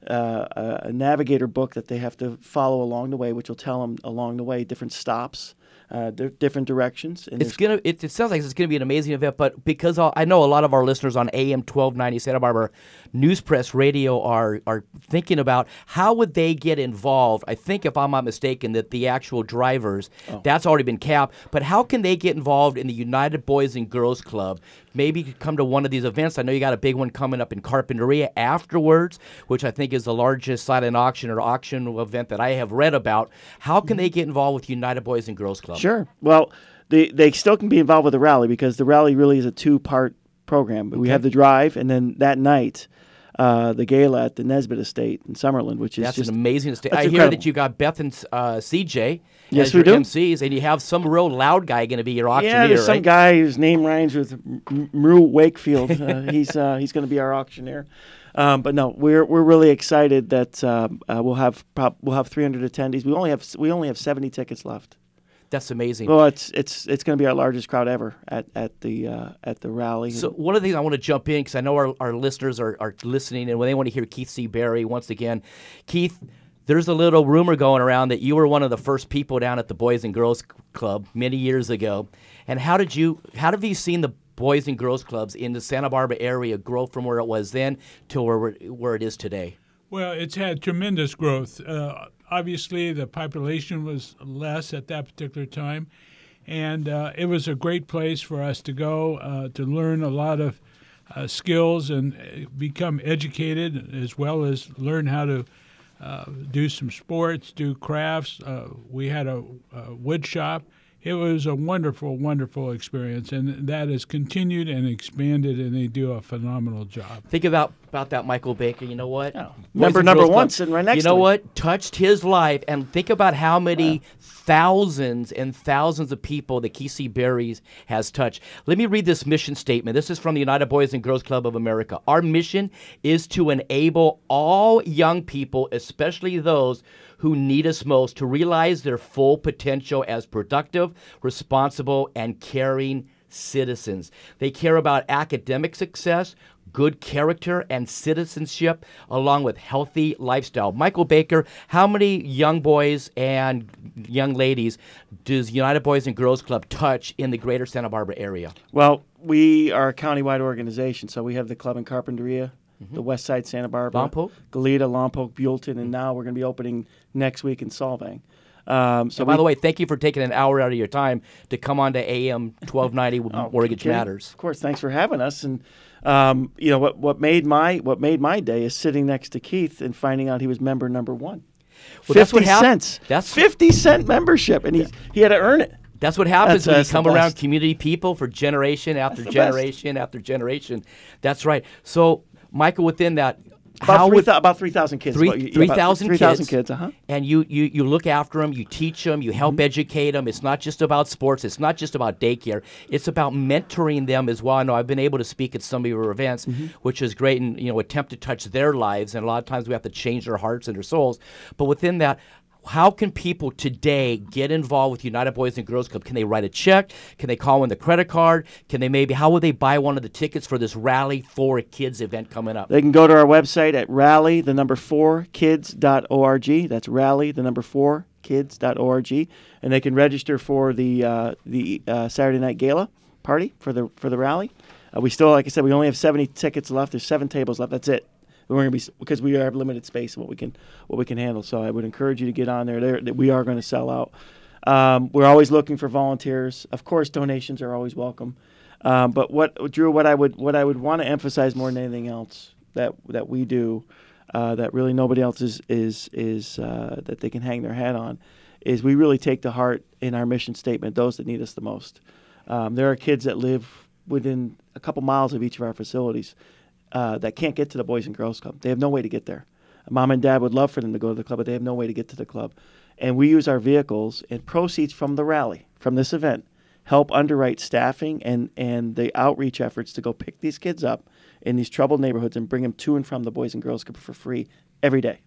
Uh, a, a navigator book that they have to follow along the way, which will tell them along the way different stops, uh, different directions. It's gonna. It, it sounds like it's gonna be an amazing event, but because I I know a lot of our listeners on AM twelve ninety Santa Barbara News Press Radio are are thinking about how would they get involved. I think, if I'm not mistaken, that the actual drivers Oh. that's already been capped. But how can they get involved in the United Boys and Girls Club? Maybe come to one of these events. I know you got a big one coming up in Carpinteria afterwards, which I think is the largest silent auction or auction event that I have read about. How can they get involved with United Boys and Girls Club? Sure. Well, they they still can be involved with the rally because the rally really is a two part program. We Okay. have the drive, and then that night. Uh, the gala at the Nesbitt Estate in Summerland, which is That's just an amazing estate. I hear that you got Beth and uh, CJ Yes, as we your do. MCs, and you have some real loud guy going to be your auctioneer, Yeah, there's some right? guy whose name rhymes with Mru Wakefield. Uh, he's uh, he's going to be our auctioneer. Um, but no, we're we're really excited that um, uh, we'll have prob- we'll have 300 attendees. We only have we only have 70 tickets left. That's amazing. Well, it's it's it's going to be our largest crowd ever at at the uh, at the rally. So one of the things I want to jump in because I know our, our listeners are, are listening and when they want to hear Keith C. Berry once again, Keith, there's a little rumor going around that you were one of the first people down at the Boys and Girls Club many years ago. And how did you how have you seen the Boys and Girls Clubs in the Santa Barbara area grow from where it was then to where where it is today? Well, it's had tremendous growth. Uh, obviously, the population was less at that particular time, and uh, it was a great place for us to go uh, to learn a lot of uh, skills and uh, become educated, as well as learn how to uh, do some sports, do crafts. We had a, a wood shop. It was a wonderful, wonderful experience, and that has continued and expanded, and they do a phenomenal job. Think about about that Michael Baker. You know what? Boys Member and number one Club, sitting right next You to know me. what? Touched his life, and think about how many thousands and thousands of people that Keith C. Berry's has touched. Let me read this mission statement. This is from the United Boys and Girls Club of America. Our mission is to enable all young people, especially those who need us most, to realize their full potential as productive, responsible, and caring citizens. They care about academic success, good character and citizenship, along with healthy lifestyle. Michael Baker, how many young boys and young ladies does United Boys and Girls Club touch in the greater Santa Barbara area? Well, we are a countywide organization, so we have the club in Carpinteria, the West Side Santa Barbara, Lompoc? Goleta, Lompoc, Buellton, and now we're going to be opening next week in Solvang. Um, so So, by we- the way, thank you for taking an hour out of your time to come on to AM 1290 Oh, Mortgage kidding? Matters. Of course, thanks for having us. And um, you know what? What made my what made my day is sitting next to Keith and finding out he was member number one. Well, that's what hap- cents. That's fifty cent membership, and he he had to earn it. That's what happens That's- when you that's the come around community people for generation after the best. generation after generation. That's right. So, Michael, within that, About how three would thou- about 3,000 kids, Three about- yeah, about three thousand 3,000 kids. kids, uh-huh. And you, you you look after them, you teach them, you Mm-hmm. help educate them. It's not just about sports. It's not just about daycare. It's about mentoring them as well. I know I've been able to speak at some of your events, Mm-hmm. which is great, and you know attempt to touch their lives. And a lot of times we have to change their hearts and their souls. But within that. How can people today get involved with United Boys and Girls Club? Can they write a check? Can they call in the credit card? Can they maybe, how would they buy one of the tickets for this Rally for Kids event coming up? They can go to our website at rally the number four kids.org. That's rally the number four kids.org, and they can register for the uh, the uh, Saturday night gala party for the for the rally. Uh, we still, like I said, we only have 70 tickets left. There's seven tables left. That's it. We're going to be because we have limited space and what we can what we can handle. So I would encourage you to get on there. There, we are going to sell out. Um, we're always looking for volunteers. Of course, donations are always welcome. Um, but what Drew, what I would what I would want to emphasize more than anything else that that we do, uh, that really nobody else is is is uh, that they can hang their hat on, is we really take to heart in our mission statement those that need us the most. Um, there are kids that live within a couple miles of each of our facilities uh, that can't get to the Boys and Girls Club. They have no way to get there. Mom and dad would love for them to go to the club, but they have no way to get to the club. And we use our vehicles and proceeds from the rally, from this event, help underwrite staffing and, and the outreach efforts to go pick these kids up in these troubled neighborhoods and bring them to and from the Boys and Girls Club for free every day.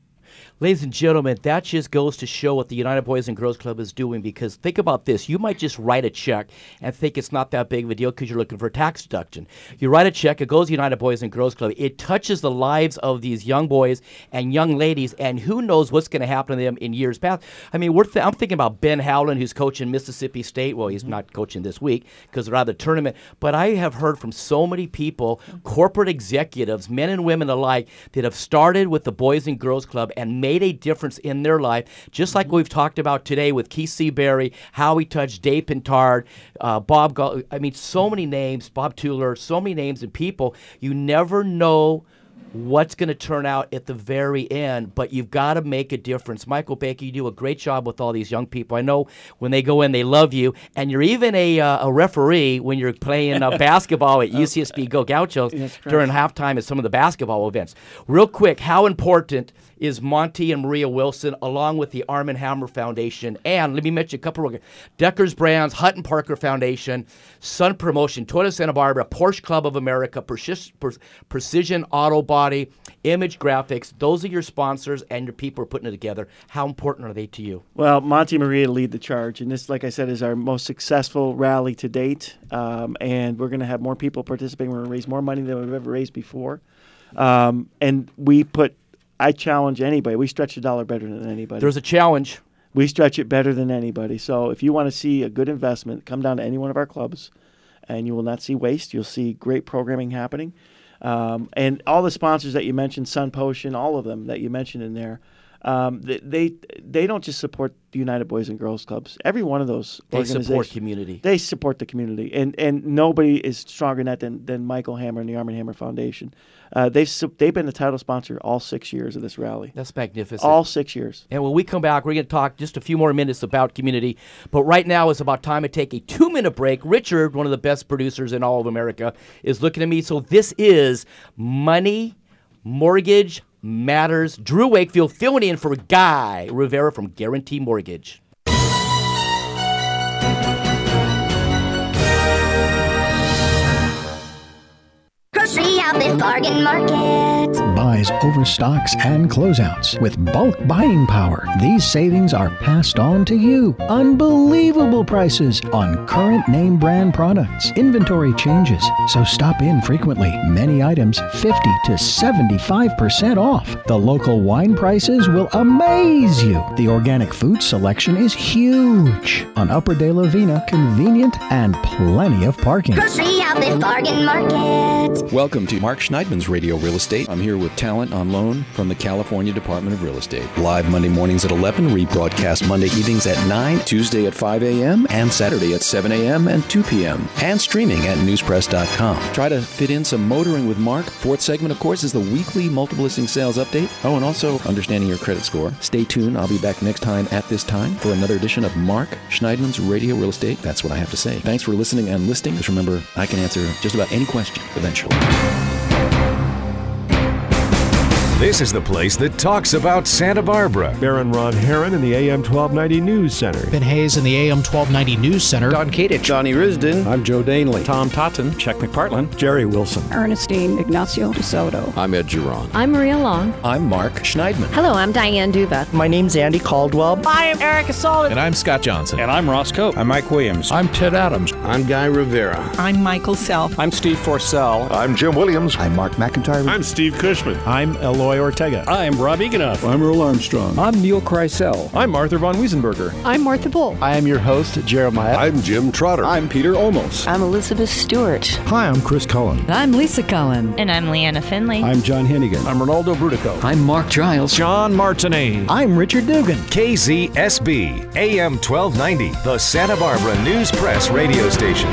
Ladies and gentlemen, that just goes to show what the United Boys and Girls Club is doing because think about this. You might just write a check and think it's not that big of a deal because you're looking for a tax deduction. You write a check, it goes to United Boys and Girls Club. It touches the lives of these young boys and young ladies, and who knows what's going to happen to them in years past. I mean, we're th- I'm thinking about Ben Howland, who's coaching Mississippi State. Well, he's mm-hmm. not coaching this week because they're out of the tournament. But I have heard from so many people, corporate executives, men and women alike, that have started with the Boys and Girls Club and made a difference in their life, just like we've talked about today with Keith C. Berry, Howie Touch, Dave Pintard, uh, Bob. Gull- I mean, so many names, Bob Tuller, so many names and people. You never know what's going to turn out at the very end, but you've got to make a difference. Michael Baker, you do a great job with all these young people. I know when they go in, they love you, and you're even a, uh, a referee when you're playing uh, basketball at UCSB Go Gauchos during halftime at some of the basketball events. Real quick, how important is Monty and Maria Wilson, along with the Armand Hammer Foundation, and let me mention a couple of Deckers Brands, Hutton Parker Foundation, Sun Promotion, Toyota Santa Barbara, Porsche Club of America, Precis- Pre- Precision Auto Body, Image Graphics. Those are your sponsors, and your people are putting it together. How important are they to you? Well, Monty and Maria lead the charge, and this, like I said, is our most successful rally to date. Um, and we're going to have more people participating. We're going to raise more money than we've ever raised before. Um, and we put, I challenge anybody. We stretch a dollar better than anybody. There's a challenge. We stretch it better than anybody. So if you want to see a good investment, come down to any one of our clubs, and you will not see waste. You'll see great programming happening. Um, and all the sponsors that you mentioned, Sun Potion, all of them that you mentioned in there, um, they, they they don't just support the United Boys and Girls Clubs. Every one of those They organizations, support community. They support the community, and and nobody is stronger in that than, than Michael Hammer and the Armand Hammer Foundation. Uh, they've they've been the title sponsor all six years of this rally. That's magnificent. All six years. And when we come back, we're going to talk just a few more minutes about community. But right now, it's about time to take a two minute break. Richard, one of the best producers in all of America, is looking at me. So this is Money Mortgage Matters. Drew Wakefield filling in for Guy Rivera from Guarantee Mortgage. Grocery Outlet Bargain Market. Buys, overstocks, and closeouts with bulk buying power. These savings are passed on to you. Unbelievable prices on current name brand products. Inventory changes, so stop in frequently. Many items 50 to 75% off. The local wine prices will amaze you. The organic food selection is huge. On Upper De La Vina, convenient and plenty of parking. Grocery Outlet Bargain Market. Welcome to Mark Schneidman's Radio Real Estate. I'm here with talent on loan from the California Department of Real Estate. Live Monday mornings at 11, rebroadcast Monday evenings at 9, Tuesday at 5 a.m., and Saturday at 7 a.m. and 2 p.m. And streaming at newspress.com. Try to fit in some motoring with Mark. Fourth segment, of course, is the weekly multiple listing sales update. Oh, and also understanding your credit score. Stay tuned. I'll be back next time at this time for another edition of Mark Schneidman's Radio Real Estate. That's what I have to say. Thanks for listening and listening. Just remember, I can answer just about any question eventually. This is the place that talks about Santa Barbara. Baron Ron Heron in the AM 1290 News Center. Ben Hayes in the AM 1290 News Center. Don Kadich. Johnny Risden. I'm Joe Danley. Tom Totten. Chuck McPartland. Jerry Wilson. Ernestine Ignacio DeSoto. I'm Ed Giron. I'm Maria Long. I'm Mark Schneidman. Hello, I'm Diane Duva. My name's Andy Caldwell. I am Erica Solid. And I'm Scott Johnson. And I'm Ross Cope. I'm Mike Williams. I'm Ted Adams. I'm Guy Rivera. I'm Michael Self. I'm Steve Forsell. I'm Jim Williams. I'm Mark McIntyre. I'm Steve Cushman. I'm Eloy Ortega. I'm Rob Eganoff. I'm Earl Armstrong. I'm Neil Kreisel. I'm Arthur von Wiesenberger. I'm Martha Bull. I am your host, Jeremiah. I'm Jim Trotter. I'm Peter Olmos. I'm Elizabeth Stewart. Hi, I'm Chris Cullen. And I'm Lisa Cullen. And I'm Leanna Finley. I'm John Hennigan. I'm Ronaldo Brudico. I'm Mark Giles. John Martinet. I'm Richard Dugan. KZSB, AM 1290, the Santa Barbara News Press radio station.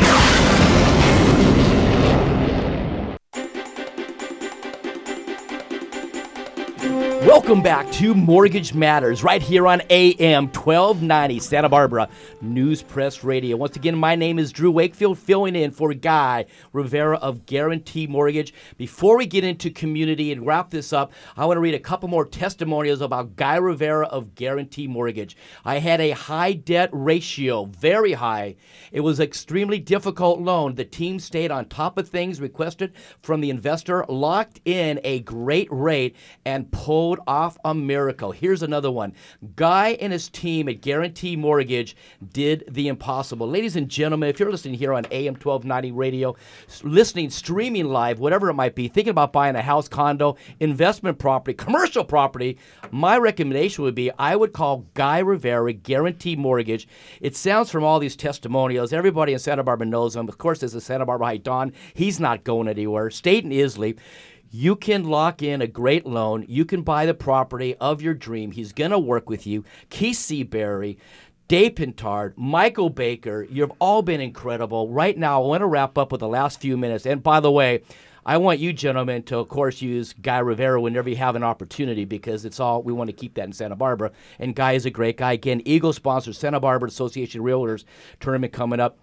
Welcome back to Mortgage Matters right here on AM 1290 Santa Barbara News Press Radio. Once again, my name is Drew Wakefield, filling in for Guy Rivera of Guarantee Mortgage. Before we get into community and wrap this up, I want to read a couple more testimonials about Guy Rivera of Guarantee Mortgage. I had a high debt ratio, very high. It was extremely difficult loan. The team stayed on top of things requested from the investor, locked in a great rate, and pulled off a miracle. Here's another one. Guy and his team at Guarantee Mortgage did the impossible. Ladies and gentlemen, if you're listening here on AM 1290 radio, listening, streaming live, whatever it might be, thinking about buying a house, condo, investment property, commercial property, my recommendation would be I would call Guy Rivera Guarantee Mortgage. It sounds from all these testimonials, everybody in Santa Barbara knows him. Of course, there's a Santa Barbara High Don. He's not going anywhere. Staten Isley you can lock in a great loan. You can buy the property of your dream. He's going to work with you. Keith C. Berry, Dave Pintard, Michael Baker, you've all been incredible. Right now, I want to wrap up with the last few minutes. And by the way, I want you gentlemen to, of course, use Guy Rivera whenever you have an opportunity because it's all we want to keep that in Santa Barbara. And Guy is a great guy. Again, Eagle sponsors Santa Barbara Association Realtors tournament coming up.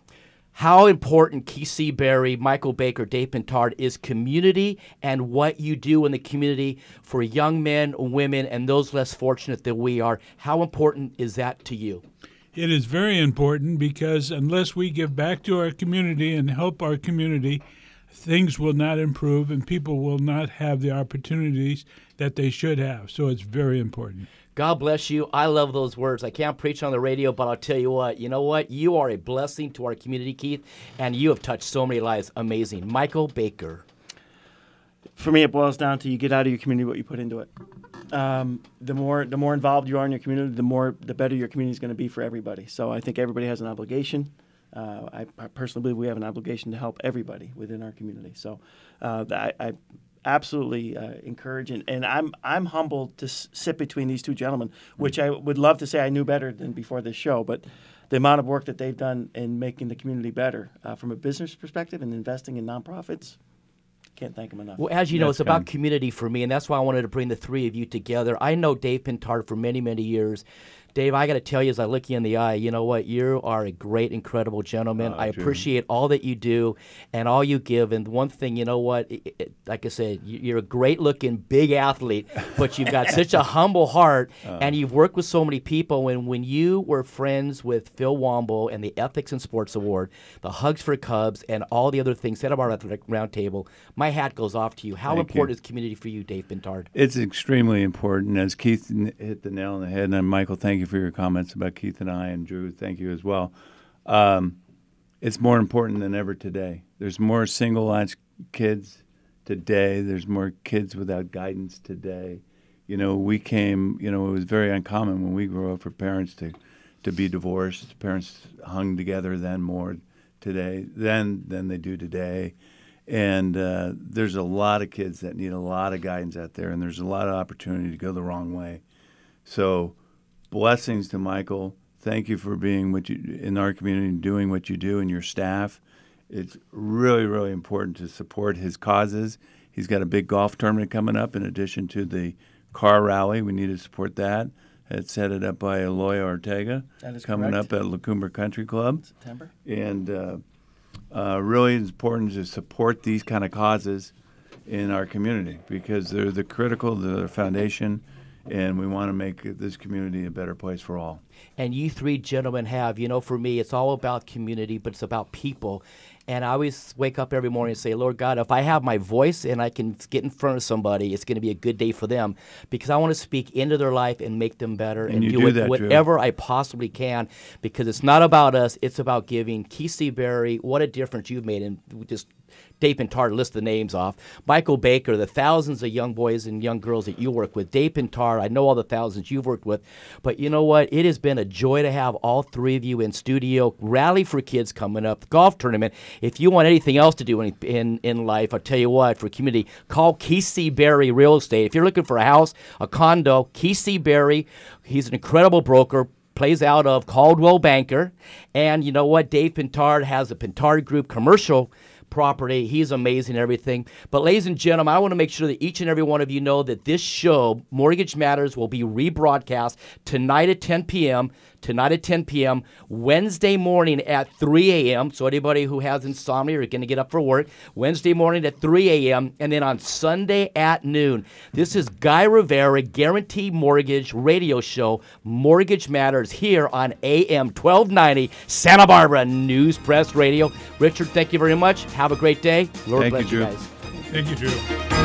How important Keith C. Berry, Michael Baker, Dave Pintard is community and what you do in the community for young men, women, and those less fortunate than we are. How important is that to you? It is very important because unless we give back to our community and help our community, things will not improve and people will not have the opportunities that they should have. So it's very important. God bless you. I love those words. I can't preach on the radio, but I'll tell you what, you know what? You are a blessing to our community, Keith, and you have touched so many lives. Amazing. Michael Baker. For me, it boils down to you get out of your community what you put into it. Um, the more the more involved you are in your community, the more the better your community is going to be for everybody. So I think everybody has an obligation. Uh, I, I, personally believe we have an obligation to help everybody within our community. So uh, I, I, absolutely uh, encourage and, and I'm I'm humbled to s- sit between these two gentlemen, which I would love to say I knew better than before this show, but the amount of work that they've done in making the community better uh, from a business perspective and investing in nonprofits. Can't thank them enough. Well, as you know, it's about community for me, and that's why I wanted to bring the three of you together. I know Dave Pintard for many, many years. Dave, I got to tell you, as I look you in the eye, you know what? You are a great, incredible gentleman. Oh, I Jim. appreciate all that you do and all you give. And one thing, you know what? It- it- like I said, you- you're a great looking, big athlete, but you've got such a humble heart, Uh. and you've worked with so many people. And when you were friends with Phil Womble and the Ethics and Sports Award, the Hugs for Cubs, and all the other things, Santa Barbara Athletic Roundtable, my hat goes off to you. How Thank you. important is community for you, Dave Pintard? It's extremely important. As Keith hit the nail on the head, and Michael, thank you for your comments about Keith and I, and Drew, thank you as well. Um, it's more important than ever today. There's more single latch kids today. There's more kids without guidance today. You know, we came. You know, it was very uncommon when we grew up for parents to to be divorced. Parents hung together then more today than than they do today. And uh, there's a lot of kids that need a lot of guidance out there, and there's a lot of opportunity to go the wrong way. So, blessings to Michael. Thank you for being what you in our community and doing what you do and your staff. It's really, really important to support his causes. He's got a big golf tournament coming up in addition to the car rally. We need to support that. It's headed up by Eloy Ortega. That is coming correct. up at La Cumbre Country Club. September. And uh, uh, really it's important to support these kind of causes in our community because they're the critical, they're the foundation, and we want to make this community a better place for all. and you three gentlemen have. You know, for me, it's all about community, but it's about people. And I always wake up every morning and say, Lord God, if I have my voice and I can get in front of somebody, it's going to be a good day for them because I want to speak into their life and make them better And and, do, do that, Drew. whatever I possibly can because it's not about us, it's about giving. Keith C. Berry, what a difference you've made. And just Dave Pintard list the names off. Michael Baker, the thousands of young boys and young girls that you work with. Dave Pintard, I know all the thousands you've worked with. But you know what? It has been a joy to have all three of you in studio. Rally for Kids coming up, golf tournament. If you want anything else to do in, in, in life, I'll tell you what, for community, call Keith C. Berry Real Estate. If you're looking for a house, a condo, Keith C. Berry, he's an incredible broker plays out of Coldwell Banker. And you know what? Dave Pintard has a Pintard Group commercial property. He's amazing and everything. But ladies and gentlemen, I want to make sure that each and every one of you know that this show, Mortgage Matters, will be rebroadcast tonight at 10 p.m. Tonight at 10 p.m. Wednesday morning at 3 a.m. So anybody who has insomnia or going to get up for work, Wednesday morning at 3 a.m. and then on Sunday at noon. This is Guy Rivera Guarantee Mortgage Radio Show. Mortgage Matters here on AM 1290 Santa Barbara News Press Radio. Richard, thank you very much. Have a great day. Lord Thank bless you Drew. guys. Thank you, Drew.